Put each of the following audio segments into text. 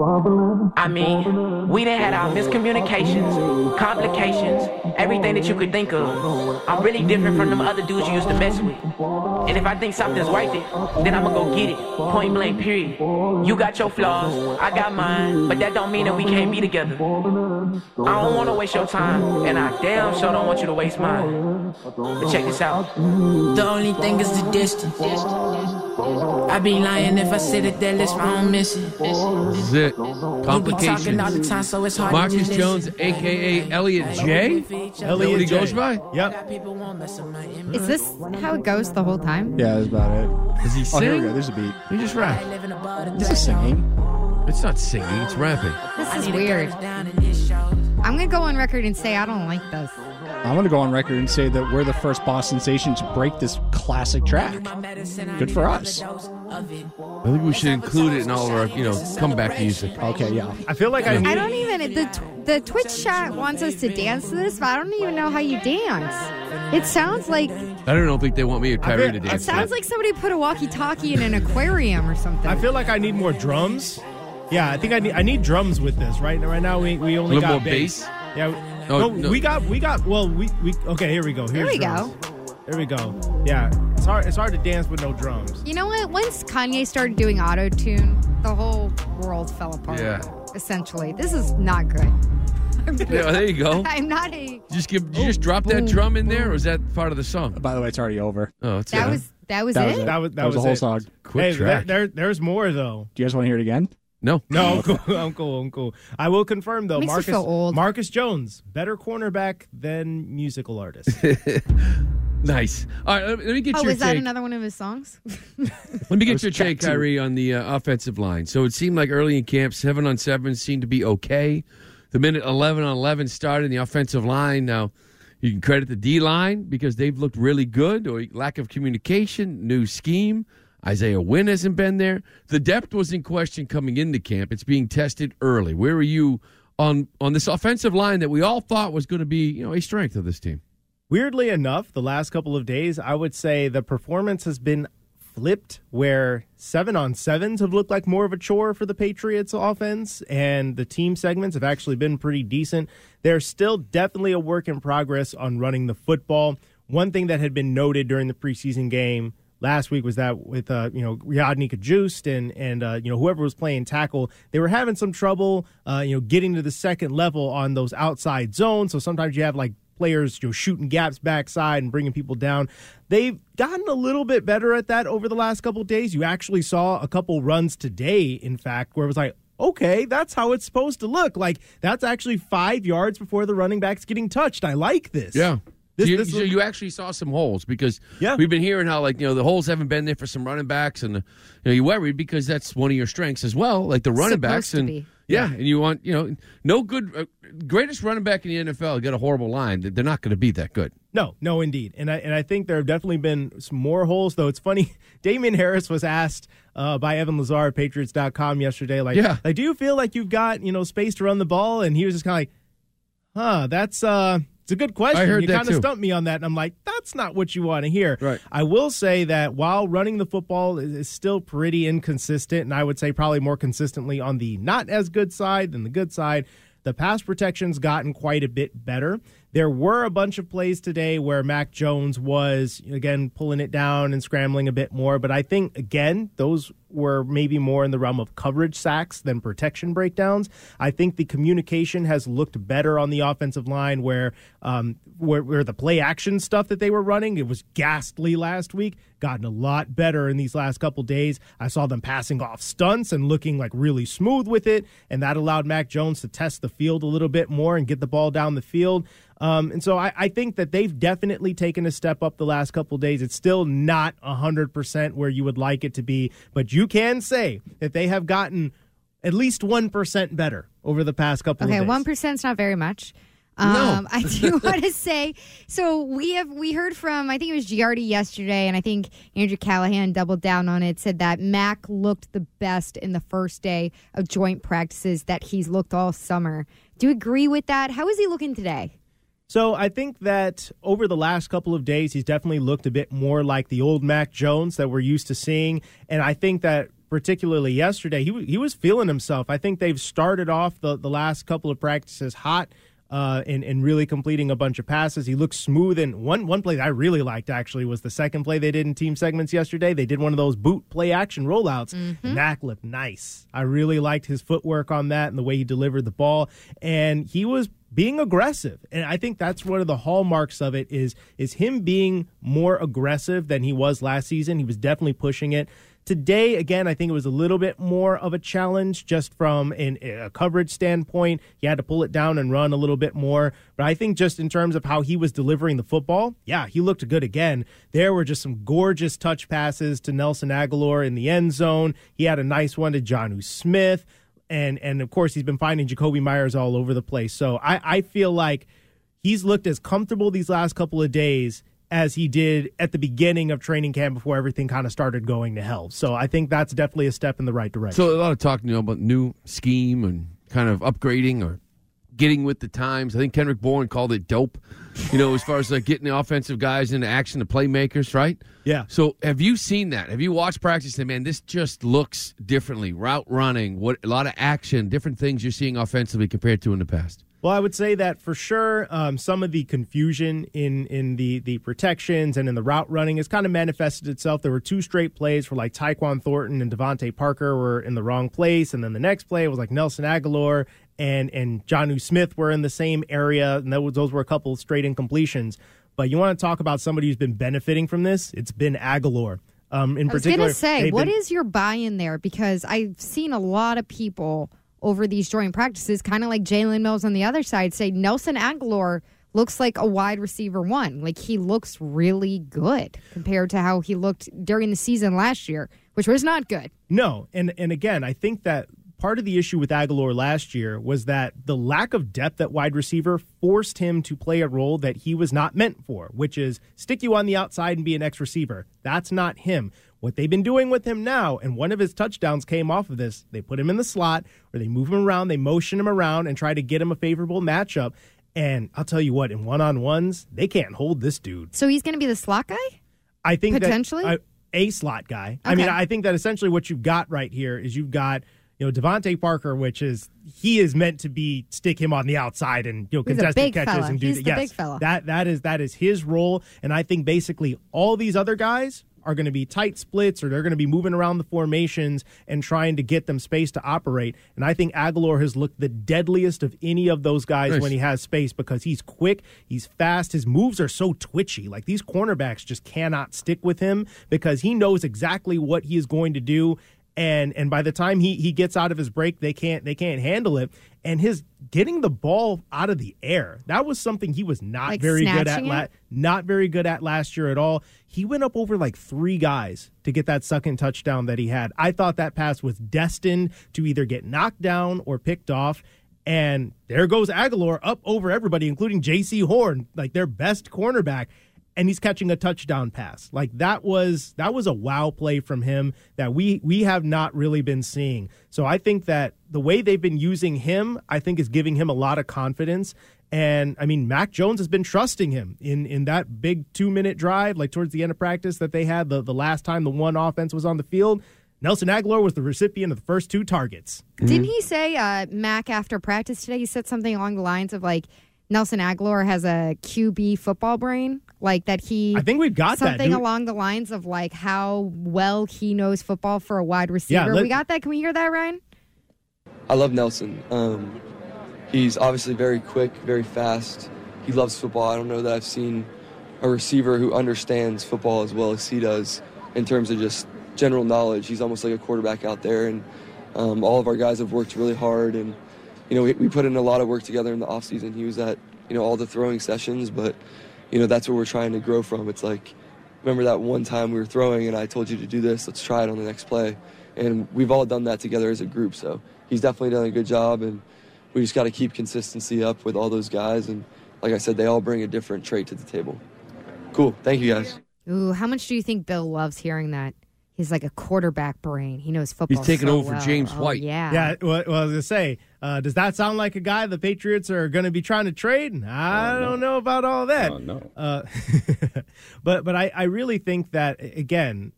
I mean, we done had our miscommunications, complications, everything that you could think of. I'm really different from them other dudes you used to mess with. And if I think something's worth it, then I'ma go get it. Point blank, period. You got your flaws, I got mine, but that don't mean that we can't be together. I don't wanna waste your time, and I damn sure don't want you to waste mine. But check this out. The only thing is the distance. I'd be lying if I said that that list I don't miss. This is it. We all the Complications. time, so it's hard Marcus to Jones, aka Elliot J. Is that what he J. goes by? Yep. People won't mess with my image. Is this how it goes the whole time? Yeah, that's about it. Does he Oh, here we go. There's a beat. He just rap. Living above the This is singing. It's not singing. It's rapping. This is weird. girl down in this show. I'm gonna go on record and say I don't like this. I'm going to go on record and say that we're the first Boston station to break this classic track. Good for us. I think we should include it in all of our, you know, comeback music. Okay, yeah. I feel like I I need. don't even the tw- the Twitch chat wants us to dance to this, but I don't even know how you dance. It sounds like I don't know think they want me or Khari feel- to dance. it sounds like somebody put a walkie-talkie in an aquarium or something. I feel like I need more drums. Yeah, I think I need. I need drums with this. Right Right now, we we only A little got more bass. bass? Yeah. Oh, no, no. we got we got. Well, we we okay. Here we go. Here we drums. go. There we go. Yeah, it's hard. It's hard to dance with no drums. You know what? Once Kanye started doing auto tune, the whole world fell apart. Yeah. Essentially, this is not good. I'm, Yeah, there you go. I'm not a. Just give. Did you just drop that drum in there, or is that part of the song? By the way, it's already over. Oh, it's That was that was That it. was it. That was that, That was the whole it. song. Quick hey, track. There, there, there's more though. Do you guys want to hear it again? No. No, I'm cool. I'm cool. I'm cool. I will confirm though. Makes Marcus feel old. Marcus Jones, better cornerback than musical artist. Nice. All right, let me, let me get Oh, your is that take. another one of his songs? Let me get your take, track. Khari, on the uh, offensive line. So it seemed like early in camp, seven on seven seemed to be okay. The minute eleven on eleven started, in the offensive line. Now you can credit the D line because they've looked really good, or lack of communication, new scheme. Isaiah Wynn hasn't been there. The depth was in question coming into camp. It's being tested early. Where are you on on this offensive line that we all thought was going to be, you know, a strength of this team? Weirdly enough, the last couple of days, I would say the performance has been flipped where seven on sevens have looked like more of a chore for the Patriots offense, and the team segments have actually been pretty decent. They're still definitely a work in progress on running the football. One thing that had been noted during the preseason game last week was that with uh, you know Yodny Cajuste and and uh, you know whoever was playing tackle, they were having some trouble uh, you know getting to the second level on those outside zones. So sometimes you have like players you know shooting gaps backside and bringing people down. They've gotten a little bit better at that over the last couple days. You actually saw a couple runs today, in fact, where it was like. Okay, that's how it's supposed to look. Like that's actually five yards before the running back's getting touched. I like this. Yeah. This- so you, this so you actually saw some holes because Yeah. we've been hearing how like you know the holes haven't been there for some running backs and you know you worried because that's one of your strengths as well like the running Supposed backs to and be. yeah and you want you know no good uh, greatest running back in the NFL got a horrible line they're not going to be that good No, no, indeed, and I and I think there have definitely been some more holes. Though it's funny, Damien Harris was asked uh, by Evan Lazar at Patriots.com yesterday, like, Yeah. like, do you feel like you've got you know space to run the ball? And he was just kind of like, huh, that's uh, it's a good question. I heard you kind of stumped me on that, and I'm like, that's not what you want to hear. Right. I will say that while running the football is still pretty inconsistent, and I would say probably more consistently on the not as good side than the good side. The pass protection's gotten quite a bit better. There were a bunch of plays today where Mac Jones was, again, pulling it down and scrambling a bit more. But I think, again, those were maybe more in the realm of coverage sacks than protection breakdowns. I think the communication has looked better on the offensive line where, um, where, where the play action stuff that they were running, it was ghastly last week, gotten a lot better in these last couple days. I saw them passing off stunts and looking like really smooth with it. And that allowed Mac Jones to test the field a little bit more and get the ball down the field. Um, and so I, I, think that they've definitely taken a step up the last couple days. It's still not 100% where you would like it to be, but you can say that they have gotten at least 1% better over the past couple okay, of days. Okay, 1% is not very much. Um, no. I do want to say so we have we heard from I think it was Giardi yesterday and I think Andrew Callahan doubled down on it said that Mac looked the best in the first day of joint practices that he's looked all summer. Do you agree with that? How is he looking today? So I think that over the last couple of days, he's definitely looked a bit more like the old Mac Jones that we're used to seeing. And I think that particularly yesterday, he, he was feeling himself. I think they've started off the, the last couple of practices hot uh, and, and really completing a bunch of passes. He looks smooth. And one, one play that I really liked actually was the second play they did in team segments yesterday. They did one of those boot play action rollouts. Mm-hmm. Mac looked nice. I really liked his footwork on that and the way he delivered the ball. And he was being aggressive and i think that's one of the hallmarks of it is is him being more aggressive than he was last season he was definitely pushing it Today, again, I think it was a little bit more of a challenge just from an, a coverage standpoint. He had to pull it down and run a little bit more. But I think just in terms of how he was delivering the football, yeah, he looked good again. There were just some gorgeous touch passes to Nelson Agholor in the end zone. He had a nice one to Jonnu Smith. And, and of course, he's been finding Jakobi Meyers all over the place. So I, I feel like he's looked as comfortable these last couple of days as he did at the beginning of training camp before everything kind of started going to hell. So I think that's definitely a step in the right direction. So a lot of talk, you know, about new scheme and kind of upgrading or getting with the times. I think Kendrick Bourne called it dope. You know, as far as like getting the offensive guys into action, the playmakers, right? Yeah. So have you seen that? Have you watched practice and man, this just looks differently. Route running, what a lot of action, different things you're seeing offensively compared to in the past. Well, I would say that for sure, um, some of the confusion in in the the protections and in the route running has kind of manifested itself. There were two straight plays where like Tyquan Thornton and DeVante Parker were in the wrong place, and then the next play was like Nelson Agholor and and Jonnu Smith were in the same area, and those those were a couple straight incompletions. But you want to talk about somebody who's been benefiting from this? It's been Agholor. Um, in I was particular, going to say, what been, is your buy-in there? Because I've seen a lot of people over these joint practices, kind of like Jalen Mills on the other side, say Nelson Agholor looks like a wide receiver one. Like he looks really good compared to how he looked during the season last year, which was not good. No, and and again, I think that part of the issue with Agholor last year was that the lack of depth at wide receiver forced him to play a role that he was not meant for, which is stick you on the outside and be an X receiver. That's not him. What they've been doing with him now, and one of his touchdowns came off of this, they put him in the slot where they move him around, they motion him around and try to get him a favorable matchup. And I'll tell you what, in one on ones, they can't hold this dude. So he's going to be the slot guy? I think potentially that, uh, a slot guy. Okay. I mean, I think that essentially what you've got right here is you've got you know DeVante Parker, which is he is meant to be stick him on the outside and you know contested catches fella. and do He's that. The yes, big fella. that that is that is his role, and I think basically all these other guys are going to be tight splits or they're going to be moving around the formations and trying to get them space to operate. And I think Agholor has looked the deadliest of any of those guys nice. when he has space because he's quick, he's fast, his moves are so twitchy. Like these cornerbacks just cannot stick with him because he knows exactly what he is going to do and and by the time he he gets out of his break they can't they can't handle it. And his getting the ball out of the air that was something he was not like very good at la- not very good at last year at all. He went up over like three guys to get that second touchdown that he had. I thought that pass was destined to either get knocked down or picked off. And there goes Agholor up over everybody including Jaycee Horn like their best cornerback and he's catching a touchdown pass. Like that was that was a wow play from him that we we have not really been seeing. So I think that the way they've been using him, I think is giving him a lot of confidence. And I mean, Mac Jones has been trusting him in in that big two minute drive, like towards the end of practice that they had the the last time the one offense was on the field. Nelson Agholor was the recipient of the first two targets. Didn't he say uh, Mac after practice today? He said something along the lines of like Nelson Agholor has a QB football brain, like that he. I think we've got something Do- along the lines of like how well he knows football for a wide receiver. let- we got that. Can we hear that, Ryan? I love Nelson. Um, he's obviously very quick, very fast. He loves football. I don't know that I've seen a receiver who understands football as well as he does in terms of just general knowledge. He's almost like a quarterback out there, and um, all of our guys have worked really hard. And you know, we, we put in a lot of work together in the offseason. He was at you know all the throwing sessions, but you know that's what we're trying to grow from. It's like remember that one time we were throwing and I told you to do this. Let's try it on the next play, and we've all done that together as a group. So he's definitely done a good job, and we just got to keep consistency up with all those guys. And like I said, they all bring a different trait to the table. Cool. Thank you guys. Ooh, how much do you think Bill loves hearing that? He's like a quarterback brain. He knows football. He's taking so over for well. James Oh, White. Yeah. Yeah, well, well, I was gonna say, uh, does that sound like a guy the Patriots are going to be trying to trade? I don't know about all that. Oh, no. Uh, but but I, I really think that again,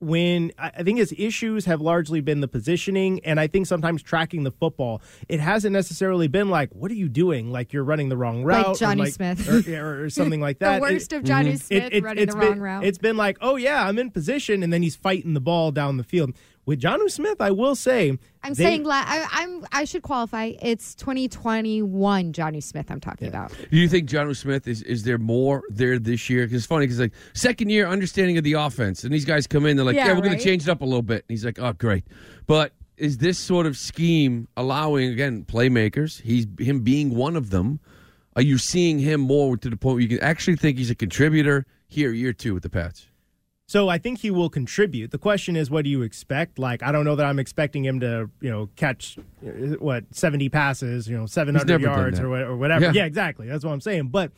when I think his issues have largely been the positioning, and I think sometimes tracking the football, it hasn't necessarily been like, "What are you doing? Like you're running the wrong Like route, or Jonnu Smith. or, or, or something like that." the worst It- of Johnny Mm-hmm. Smith it- it- running the been, wrong route. It's been like, oh yeah, I'm in position, and then he's fighting the ball down the field. With Jonnu Smith, I will say, I'm they- saying la- I, I'm. I should qualify. It's 2021 Jonnu Smith. I'm talking about. Do you think John Smith is is there more there this year? Because it's funny because like second year understanding of the offense, and these guys come in, they're like, yeah, Yeah, we're going to change it up a little bit. And he's like, oh, great. But is this sort of scheme allowing again playmakers? He's him being one of them. Are you seeing him more to the point where you can actually think he's a contributor here, year two with the Pats? So I think he will contribute. The question is, what do you expect? Like, I don't know that I'm expecting him to, you know, catch uh, what 70 passes, you know, 700 yards or, or whatever. Yeah. Yeah. exactly. That's what I'm saying. But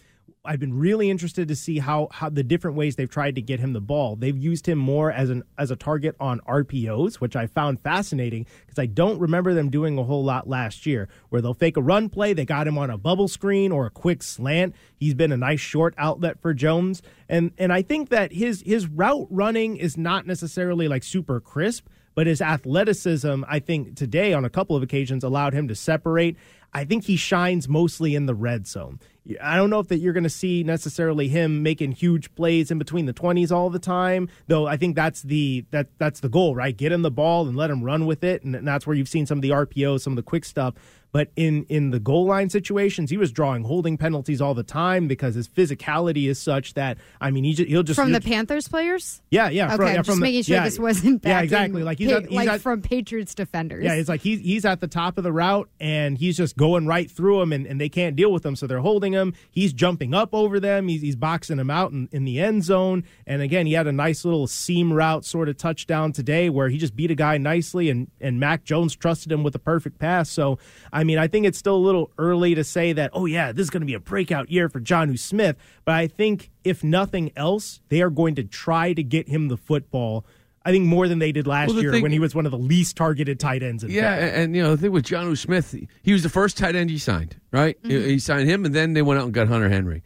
I've been really interested to see how how the different ways they've tried to get him the ball. They've used him more as an as a target on RPOs, which I found fascinating because I don't remember them doing a whole lot last year. Where they'll fake a run play, they got him on a bubble screen or a quick slant. He's been a nice short outlet for Jones, and and I think that his his route running is not necessarily like super crisp, but his athleticism, I think today on a couple of occasions allowed him to separate. I think he shines mostly in the red zone. I don't know if that you're going to see necessarily him making huge plays in between the 20s all the time, though I think that's the that that's the goal, right? Get him the ball and let him run with it, and that's where you've seen some of the RPOs, some of the quick stuff. But in in the goal line situations, he was drawing holding penalties all the time because his physicality is such that I mean, he just, he'll just From the Panthers players. yeah, yeah, Okay, from, yeah, from just the- making sure yeah, this wasn't yeah, exactly. Like he's pa- at, he's like at, from Patriots defenders. yeah, it's like he's he's at the top of the route and he's just going right through them and, and they can't deal with him, so they're holding him. He's jumping up over them. He's, he's boxing them out in, in the end zone. And again, he had a nice little seam route sort of touchdown today where he just beat a guy nicely and and Mac Jones trusted him with a perfect pass. So I mean, I think it's still a little early to say that. Oh yeah, this is going to be a breakout year for John Smith. But I think if nothing else, they are going to try to get him the football. I think more than they did last Well, the year thing- when he was one of the least targeted tight ends. In Yeah, and, and, you know the thing with John Smith, he was the first tight end he signed, right? He, mm-hmm. he signed him, and then they went out and got Hunter Henry.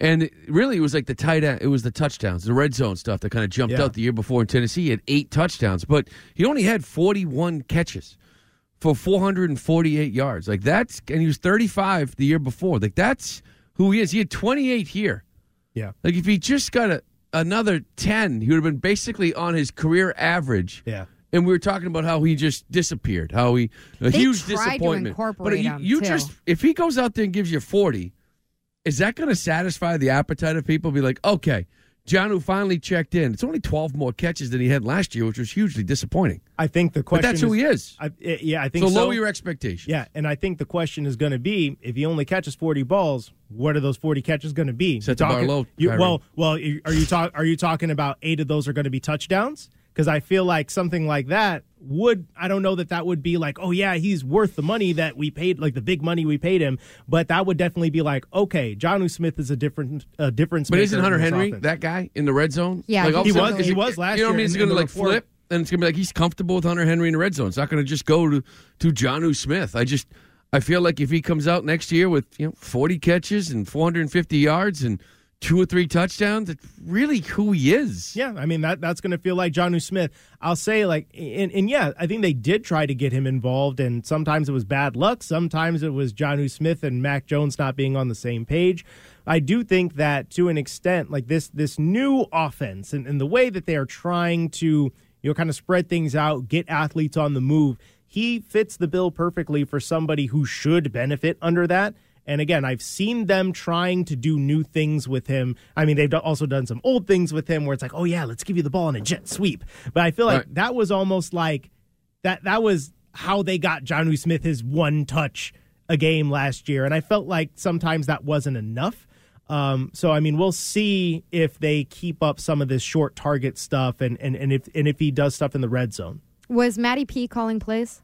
And it, really, it was like the tight end. It was the touchdowns, the red zone stuff that kind of jumped Yeah. out the year before in Tennessee. He had eight touchdowns, but he only had forty-one catches for four hundred and forty-eight yards. Like that's, and he was thirty-five the year before. Like that's who he is. He had twenty-eight here. yeah. Like if he just got a, another ten, he would have been basically on his career average. Yeah. And we were talking about how he just disappeared, how he a They huge tried to disappointment. incorporate but you, him, you too. just if he goes out there and gives you forty, is that going to satisfy the appetite of people? Be like, okay, John who finally checked in. It's only twelve more catches than he had last year, which was hugely disappointing. I think the question. But that's who he is. I, I- yeah, I think So so. lower your expectations. Yeah, and I think the question is going to be if he only catches forty balls, what are those forty catches going to be? Set the bar low, you- well, well, are you talk? Are you talking about eight of those are going to be touchdowns? Because I feel like something like that would I don't know that that would be like oh yeah he's worth the money that we paid like the big money we paid him, but that would definitely be like okay Jonnu Smith is a different a difference. But isn't Hunter Henry offense. that guy in the red zone? Yeah, like, all of a he was- is he was last You know what I mean? He's going to like report. flip, and it's going to be like he's comfortable with Hunter Henry in the red zone. It's not going to just go to to Jonnu Smith. I just I feel like if he comes out next year with you know forty catches and four hundred and fifty yards and two or three touchdowns. That's really who he is. Yeah, I mean that that's going to feel like Jonnu Smith. I'll say like, and, and yeah, I think they did try to get him involved, and sometimes it was bad luck. Sometimes it was Jonnu Smith and Mac Jones not being on the same page. I do think that to an extent, like this this new offense and, and the way that they are trying to you know kind of spread things out, get athletes on the move. He fits the bill perfectly for somebody who should benefit under that. And again, I've seen them trying to do new things with him. I mean, they've also done some old things with him where it's like, oh yeah, let's give you the ball in a jet sweep. But I feel like right. that was almost like that. That was how they got Jonnu Smith his one touch a game last year, and I felt like sometimes that wasn't enough. Um, so I mean, we'll see if they keep up some of this short target stuff, and and and if and if he does stuff in the red zone. Was Matty P calling plays?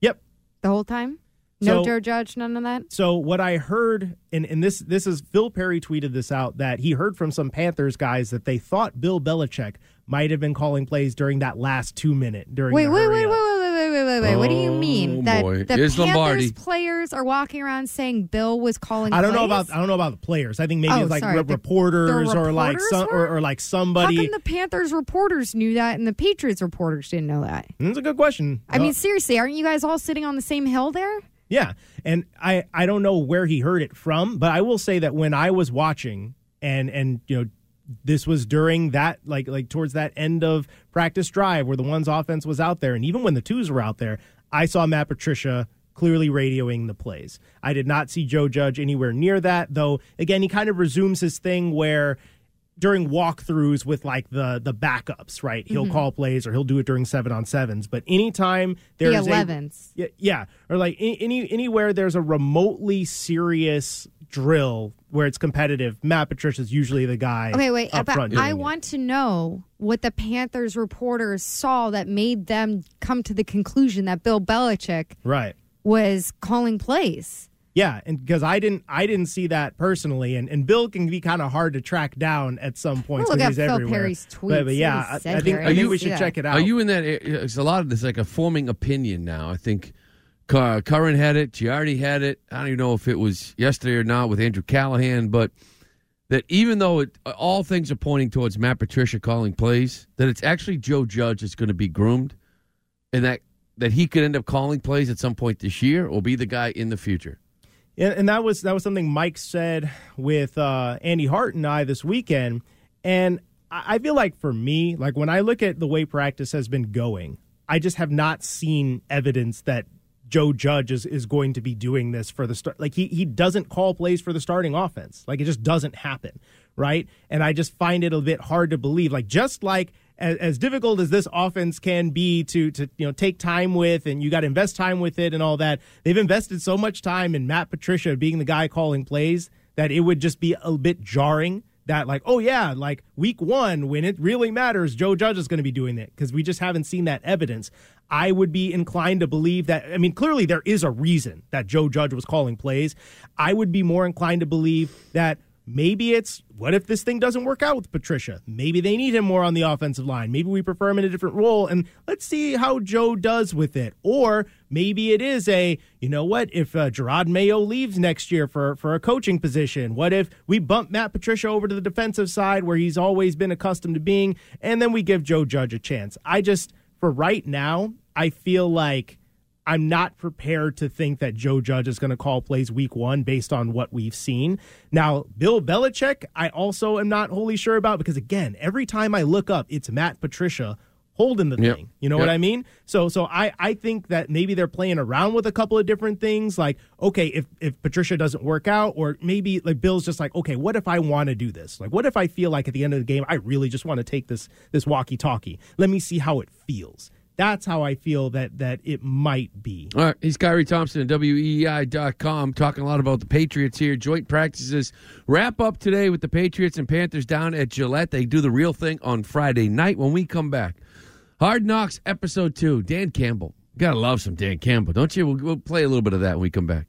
Yep, the whole time. No so, Joe Judge, none of that. So what I heard, and, and this this is Phil Perry tweeted this out that he heard from some Panthers guys that they thought Bill Belichick might have been calling plays during that last two minute during. Wait, wait, wait, wait, wait, wait, wait, wait, wait, wait. Oh, what do you mean oh, that boy. the Panthers Lombardi. players are walking around saying Bill was calling? I don't plays? know about I don't know about the players. I think maybe oh, it's like sorry. re- the, reporters, the or like some or, or, like somebody. How come the Panthers reporters knew that and the Patriots reporters didn't know that? That's a good question. I uh, mean, seriously, aren't you guys all sitting on the same hill there? Yeah, and I I don't know where he heard it from, but I will say that when I was watching and and you know this was during that like like towards that end of practice drive where the one's offense was out there and even when the twos were out there, I saw Matt Patricia clearly radioing the plays. I did not see Joe Judge anywhere near that, though again he kind of resumes his thing where during walkthroughs with like the the backups, right? He'll mm-hmm. call plays or he'll do it during seven on sevens. But anytime there's the 11s. A, yeah, yeah, or like any anywhere there's a remotely serious drill where it's competitive, Matt Patricia's usually the guy. Okay, wait, up front I want it. to know what the Panthers reporters saw that made them come to the conclusion that Bill Belichick right was calling plays. Yeah, and because I didn't, I didn't see that personally, and, and Bill can be kind of hard to track down at some points because he's Phil everywhere. Perry's tweets. But, but yeah, I, I, think, I think we should that. check it out. Are you in that? Eh, eh, it's a lot of this, like a forming opinion now. I think Curran had it, Giardi had it. I don't even know if it was yesterday or not with Andrew Callahan, but that even though it, all things are pointing towards Matt Patricia calling plays, that it's actually Joe Judge that's going to be groomed, and that that he could end up calling plays at some point this year or be the guy in the future. And, that was that was something Mike said with uh, Andy Hart and I this weekend. And I feel like for me, like when I look at the way practice has been going, I just have not seen evidence that Joe Judge is, is going to be doing this for the start. Like he he doesn't call plays for the starting offense. Like it just doesn't happen, right? And I just find it a bit hard to believe. Like just like as, as difficult as this offense can be to to you know take time with, and you got to invest time with it and all that. They've invested so much time in Matt Patricia being the guy calling plays that it would just be a bit jarring that like oh yeah like week one when it really matters joe judge is going to be doing it because we just haven't seen that evidence i would be inclined to believe that i mean clearly there is a reason that joe judge was calling plays i would be more inclined to believe that Maybe it's what if this thing doesn't work out with Patricia? Maybe they need him more on the offensive line. Maybe we prefer him in a different role and let's see how Joe does with it. Or maybe it is a, you know what, if uh, Jerod Mayo leaves next year for, for a coaching position, what if we bump Matt Patricia over to the defensive side where he's always been accustomed to being and then we give Joe Judge a chance? I just, for right now, I feel like I'm not prepared to think that Joe Judge is going to call plays week one based on what we've seen. Now, Bill Belichick, I also am not wholly sure about because, again, every time I look up, it's Matt Patricia holding the yep. thing. You know yep. what I mean? So so I, I think that maybe they're playing around with a couple of different things. Like, okay, if, if Patricia doesn't work out, or maybe like Bill's just like, okay, what if I want to do this? Like what if I feel like at the end of the game I really just want to take this this walkie talkie? Let me see how it feels. That's how I feel that that it might be. All right. He's Khari Thompson at WEEI.com talking a lot about the Patriots here. Joint practices wrap up today with the Patriots and Panthers down at Gillette. They do the real thing on Friday night when we come back. Hard Knocks episode two. Dan Campbell. Gotta love some Dan Campbell, don't you? We'll, we'll play a little bit of that when we come back.